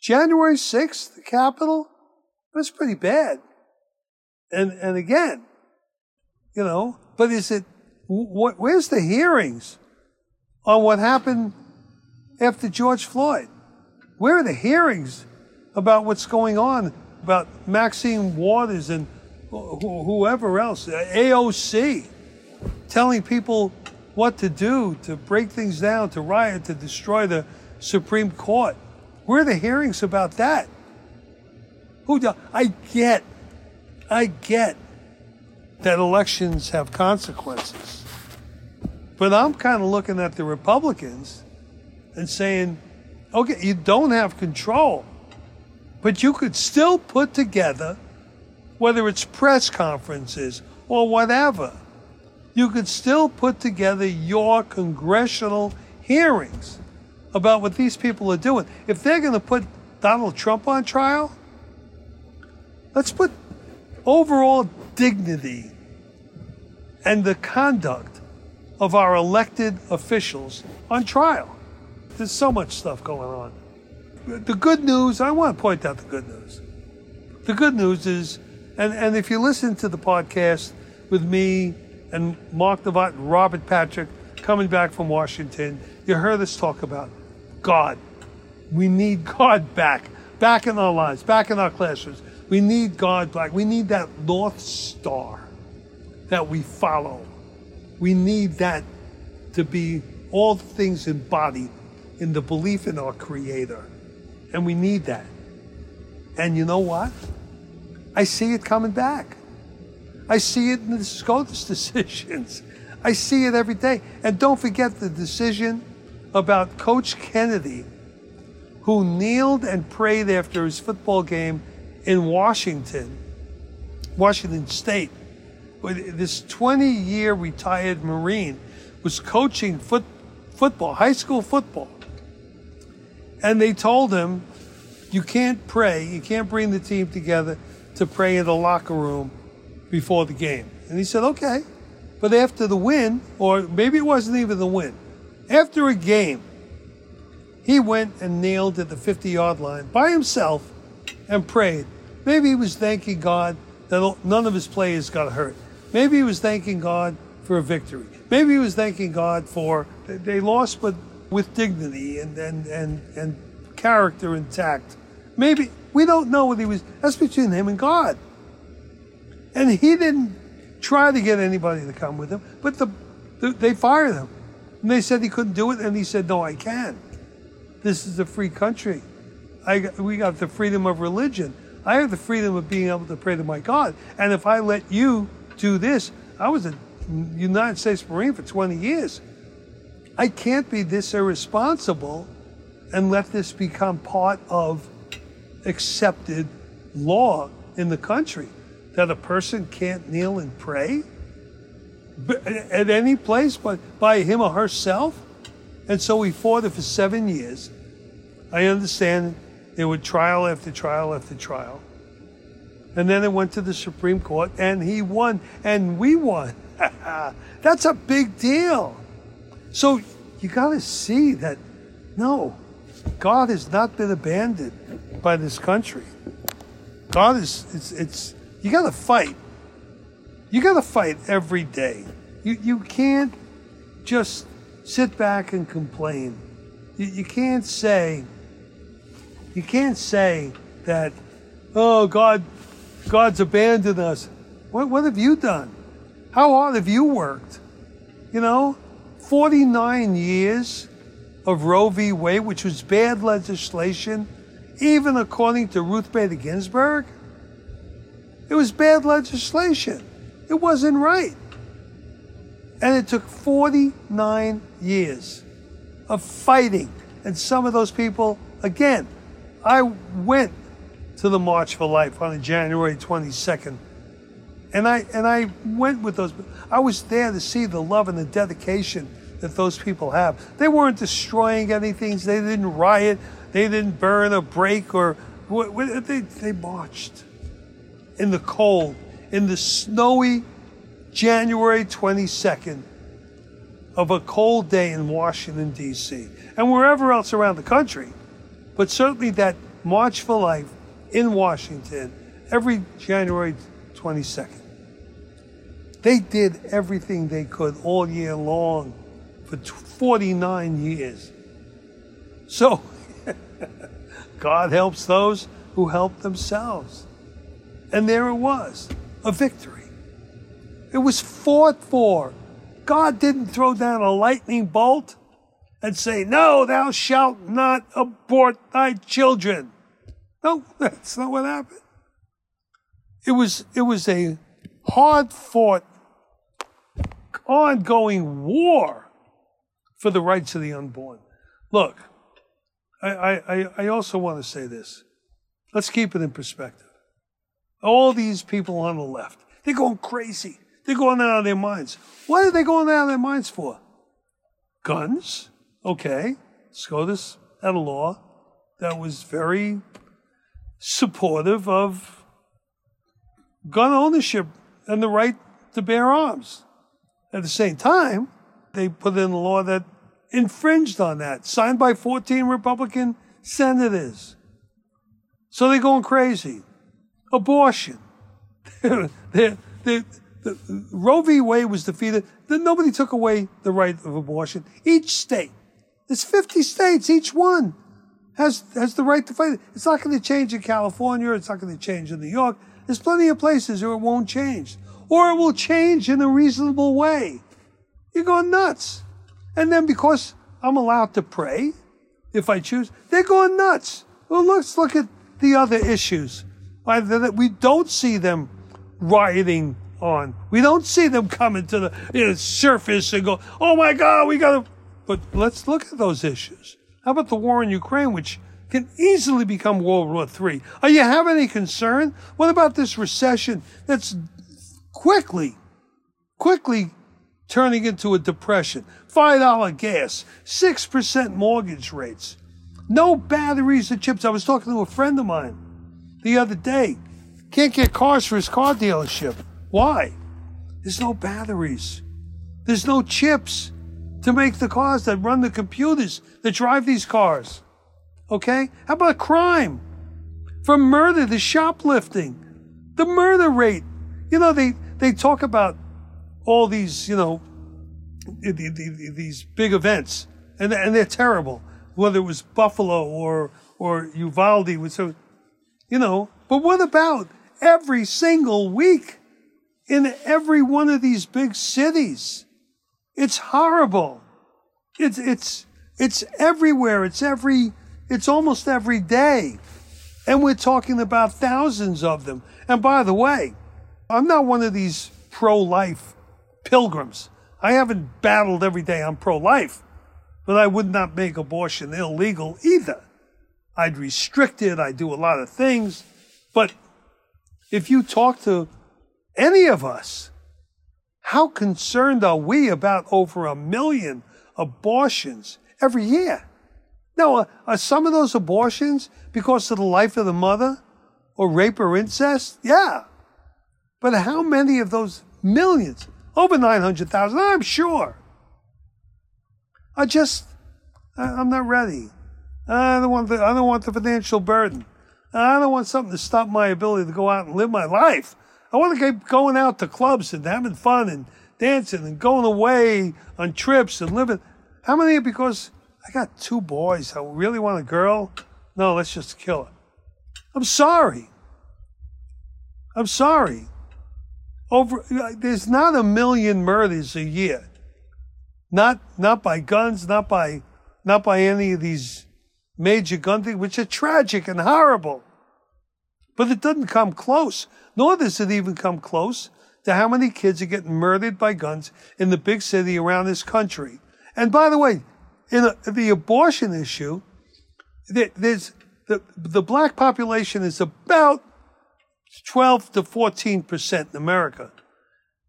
January 6th, the Capitol, was pretty bad. And, and again, you know, but is it, what, where's the hearings on what happened after George Floyd? Where are the hearings about what's going on about Maxine Waters and whoever else, AOC, telling people what to do to break things down, to riot, to destroy the Supreme Court. Where are the hearings about that? Who I get, I get that elections have consequences. But I'm kind of looking at the Republicans and saying, okay, you don't have control, but you could still put together whether it's press conferences or whatever, you could still put together your congressional hearings about what these people are doing. If they're going to put Donald Trump on trial, let's put overall dignity and the conduct of our elected officials on trial. There's so much stuff going on. The good news, I want to point out the good news. The good news is and, and if you listen to the podcast with me and Mark Devat and Robert Patrick coming back from Washington, you heard us talk about God. We need God back, back in our lives, back in our classrooms. We need God back. We need that North Star that we follow. We need that to be all things embodied in the belief in our Creator. And we need that. And you know what? I see it coming back. I see it in the SCOTUS decisions. I see it every day. And don't forget the decision about Coach Kennedy, who kneeled and prayed after his football game in Washington, Washington State. This 20 year retired Marine was coaching foot, football, high school football. And they told him, you can't pray, you can't bring the team together to pray in the locker room before the game. And he said, okay. But after the win, or maybe it wasn't even the win, after a game, he went and kneeled at the 50 yard line by himself and prayed. Maybe he was thanking God that none of his players got hurt. Maybe he was thanking God for a victory. Maybe he was thanking God for they lost, but with dignity and, and, and, and character intact. Maybe we don't know what he was. That's between him and God. And he didn't try to get anybody to come with him, but the, the, they fired him. And they said he couldn't do it, and he said, No, I can. This is a free country. I, we got the freedom of religion. I have the freedom of being able to pray to my God. And if I let you do this, I was a United States Marine for 20 years. I can't be this irresponsible and let this become part of accepted law in the country that a person can't kneel and pray at any place but by him or herself. And so we fought it for seven years. I understand there were trial after trial after trial. And then it went to the Supreme Court and he won and we won. That's a big deal. So you got to see that no, God has not been abandoned by this country. God is, it's, it's you got to fight. You got to fight every day. You, you can't just sit back and complain. You, you can't say, you can't say that, oh, God, God's abandoned us. What, what have you done? How hard have you worked? You know, 49 years of Roe v. Wade, which was bad legislation, even according to Ruth Bader Ginsburg. It was bad legislation. It wasn't right. And it took 49 years of fighting. And some of those people, again, I went to the March for Life on January 22nd. And I, and I went with those. I was there to see the love and the dedication that those people have. They weren't destroying anything. They didn't riot. They didn't burn or break or they, they marched in the cold, in the snowy January 22nd of a cold day in Washington, D.C., and wherever else around the country. But certainly that March for Life in Washington every January 22nd. They did everything they could all year long for 49 years. So, God helps those who help themselves. And there it was a victory. It was fought for. God didn't throw down a lightning bolt and say, No, thou shalt not abort thy children. No, that's not what happened. It was, it was a hard fought, ongoing war for the rights of the unborn. Look, I, I, I also want to say this. Let's keep it in perspective. All these people on the left, they're going crazy. They're going out of their minds. What are they going out of their minds for? Guns? Okay. SCOTUS had a law that was very supportive of gun ownership and the right to bear arms. At the same time, they put in a law that infringed on that, signed by 14 Republican senators. So they're going crazy. Abortion. they're, they're, the, Roe v. Wade was defeated. Then nobody took away the right of abortion. Each state, there's 50 states, each one has, has the right to fight it. It's not going to change in California. It's not going to change in New York. There's plenty of places where it won't change. Or it will change in a reasonable way. You're going nuts. And then because I'm allowed to pray, if I choose, they're going nuts. Well, let's look at the other issues. That we don't see them rioting on. We don't see them coming to the you know, surface and go, oh my God, we got to. But let's look at those issues. How about the war in Ukraine, which can easily become World War III? Are you having any concern? What about this recession that's quickly, quickly turning into a depression? $5 gas, 6% mortgage rates, no batteries or chips. I was talking to a friend of mine the other day. Can't get cars for his car dealership. Why? There's no batteries. There's no chips to make the cars that run the computers that drive these cars. Okay? How about crime? From murder to shoplifting. The murder rate. You know, they, they talk about all these, you know, these big events, and, and they're terrible. Whether it was Buffalo or, or Uvalde, so, you know, but what about every single week? in every one of these big cities. It's horrible. It's, it's, it's everywhere. It's every, it's almost every day. And we're talking about thousands of them. And by the way, I'm not one of these pro life pilgrims. I haven't battled every day I'm pro life, but I would not make abortion illegal either. I'd restrict it, I'd do a lot of things. But if you talk to any of us. How concerned are we about over a million abortions every year? Now, are, are some of those abortions because of the life of the mother or rape or incest? Yeah. But how many of those millions, over 900,000, I'm sure, I just, I, I'm not ready. I don't want the, I don't want the financial burden. I don't want something to stop my ability to go out and live my life. I want to keep going out to clubs and having fun and dancing and going away on trips and living. How many? Because I got two boys. I really want a girl. No, let's just kill her. I'm sorry. I'm sorry. Over there's not a million murders a year. Not not by guns, not by not by any of these major gun things, which are tragic and horrible. But it doesn't come close, nor does it even come close to how many kids are getting murdered by guns in the big city around this country. And by the way, in the abortion issue, there's the, the black population is about 12 to 14 percent in America.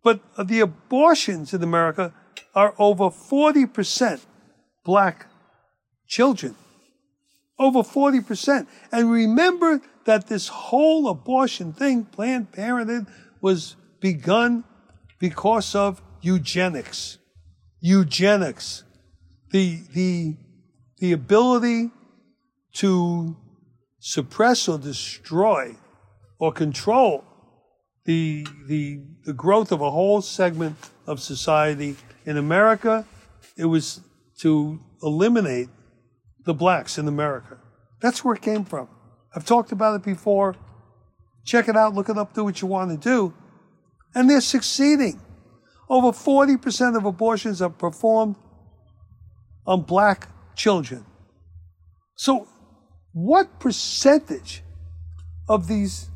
But the abortions in America are over 40 percent black children. Over 40 percent. And remember that this whole abortion thing, Planned Parenthood, was begun because of eugenics. Eugenics. The, the, the ability to suppress or destroy or control the, the, the growth of a whole segment of society. In America, it was to eliminate the blacks in America. That's where it came from. I've talked about it before. Check it out, look it up, do what you want to do. And they're succeeding. Over 40% of abortions are performed on black children. So, what percentage of these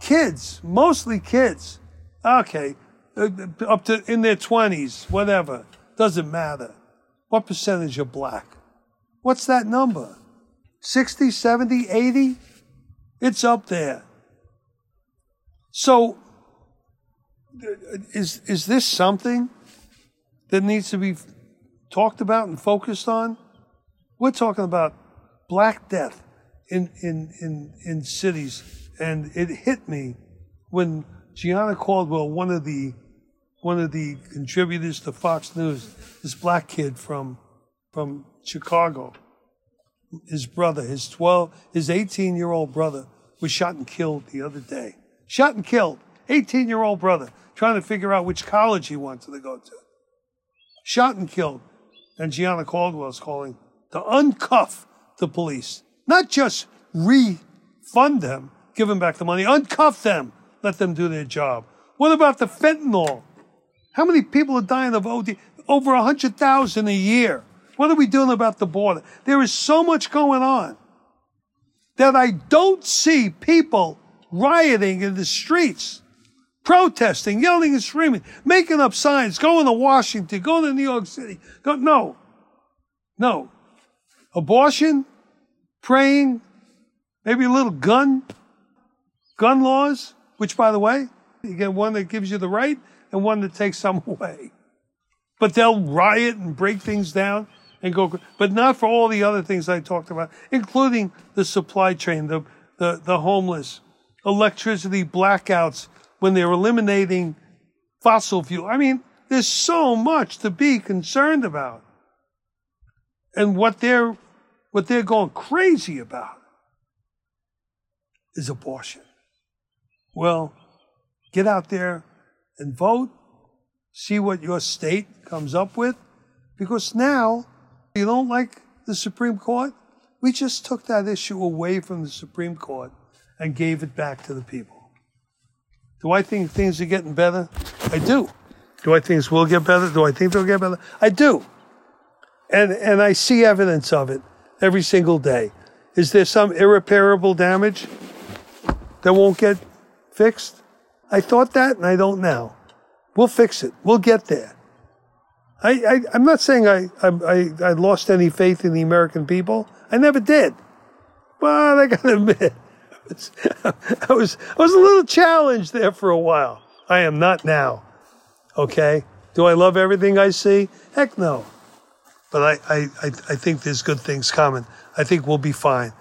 kids, mostly kids, okay, uh, up to in their 20s, whatever, doesn't matter. What percentage are black? What's that number? 60, 70, 80? It's up there. So, is, is this something that needs to be talked about and focused on? We're talking about black death in, in, in, in cities and it hit me when Gianno Caldwell, one of the one of the contributors to Fox News, this black kid from from Chicago, his brother, his twelve, his eighteen year old brother, was shot and killed the other day. Shot and killed, eighteen year old brother, trying to figure out which college he wanted to go to. Shot and killed, and Gianno Caldwell is calling to uncuff the police, not just refund them, give them back the money, uncuff them, let them do their job. What about the fentanyl? How many people are dying of OD? Over 100,000 a year. What are we doing about the border? There is so much going on that I don't see people rioting in the streets, protesting, yelling and screaming, making up signs, going to Washington, going to New York City. No. No. Abortion, praying, maybe a little gun, gun laws, which, by the way, you get one that gives you the right and one that takes some away. But they'll riot and break things down and go, but not for all the other things I talked about, including the supply chain, the, the, the homeless, electricity blackouts when they're eliminating fossil fuel. I mean, there's so much to be concerned about. And what they're, what they're going crazy about is abortion. Well, get out there and vote, see what your state comes up with, because now you don't like the Supreme Court. We just took that issue away from the Supreme Court and gave it back to the people. Do I think things are getting better? I do. Do I think things will get better? Do I think they'll get better? I do. And, and I see evidence of it every single day. Is there some irreparable damage that won't get fixed? I thought that and I don't now. We'll fix it. We'll get there. I, I, am not saying I, I, I lost any faith in the American people. I never did. But I gotta admit, I was, I was a little challenged there for a while. I am not now. Okay? Do I love everything I see? Heck no. But I, I, I, I think there's good things coming. I think we'll be fine.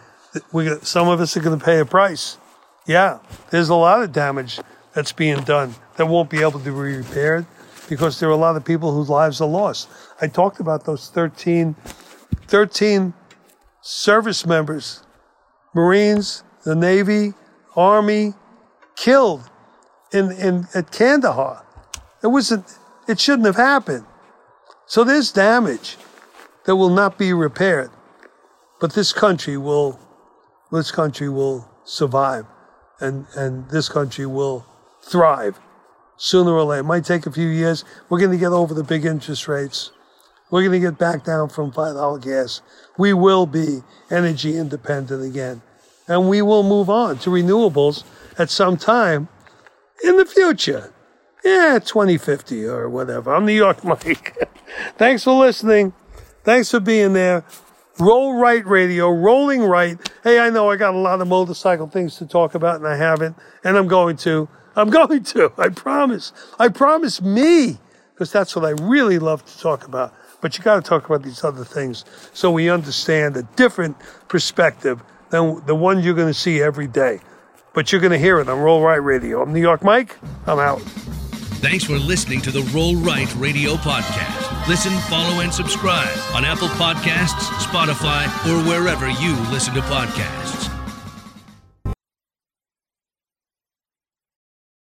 We, some of us are going to pay a price. Yeah, there's a lot of damage that's being done that won't be able to be repaired. Because there are a lot of people whose lives are lost. I talked about those 13, 13 service members, Marines, the Navy, Army, killed in, in at Kandahar. It wasn't, it shouldn't have happened. So there's damage that will not be repaired. But this country will, this country will survive and, and this country will thrive sooner or later. It might take a few years. We're going to get over the big interest rates. We're going to get back down from $5 gas. We will be energy independent again. And we will move on to renewables at some time in the future. Yeah, 2050 or whatever. I'm New York Mike. Thanks for listening. Thanks for being there. Roll Right Radio, Rolling Right. Hey, I know I got a lot of motorcycle things to talk about and I haven't, and I'm going to. I'm going to. I promise. I promise me, because that's what I really love to talk about. But you got to talk about these other things so we understand a different perspective than the one you're going to see every day. But you're going to hear it on Roll Right Radio. I'm New York Mike. I'm out. Thanks for listening to the Roll Right Radio podcast. Listen, follow, and subscribe on Apple Podcasts, Spotify, or wherever you listen to podcasts.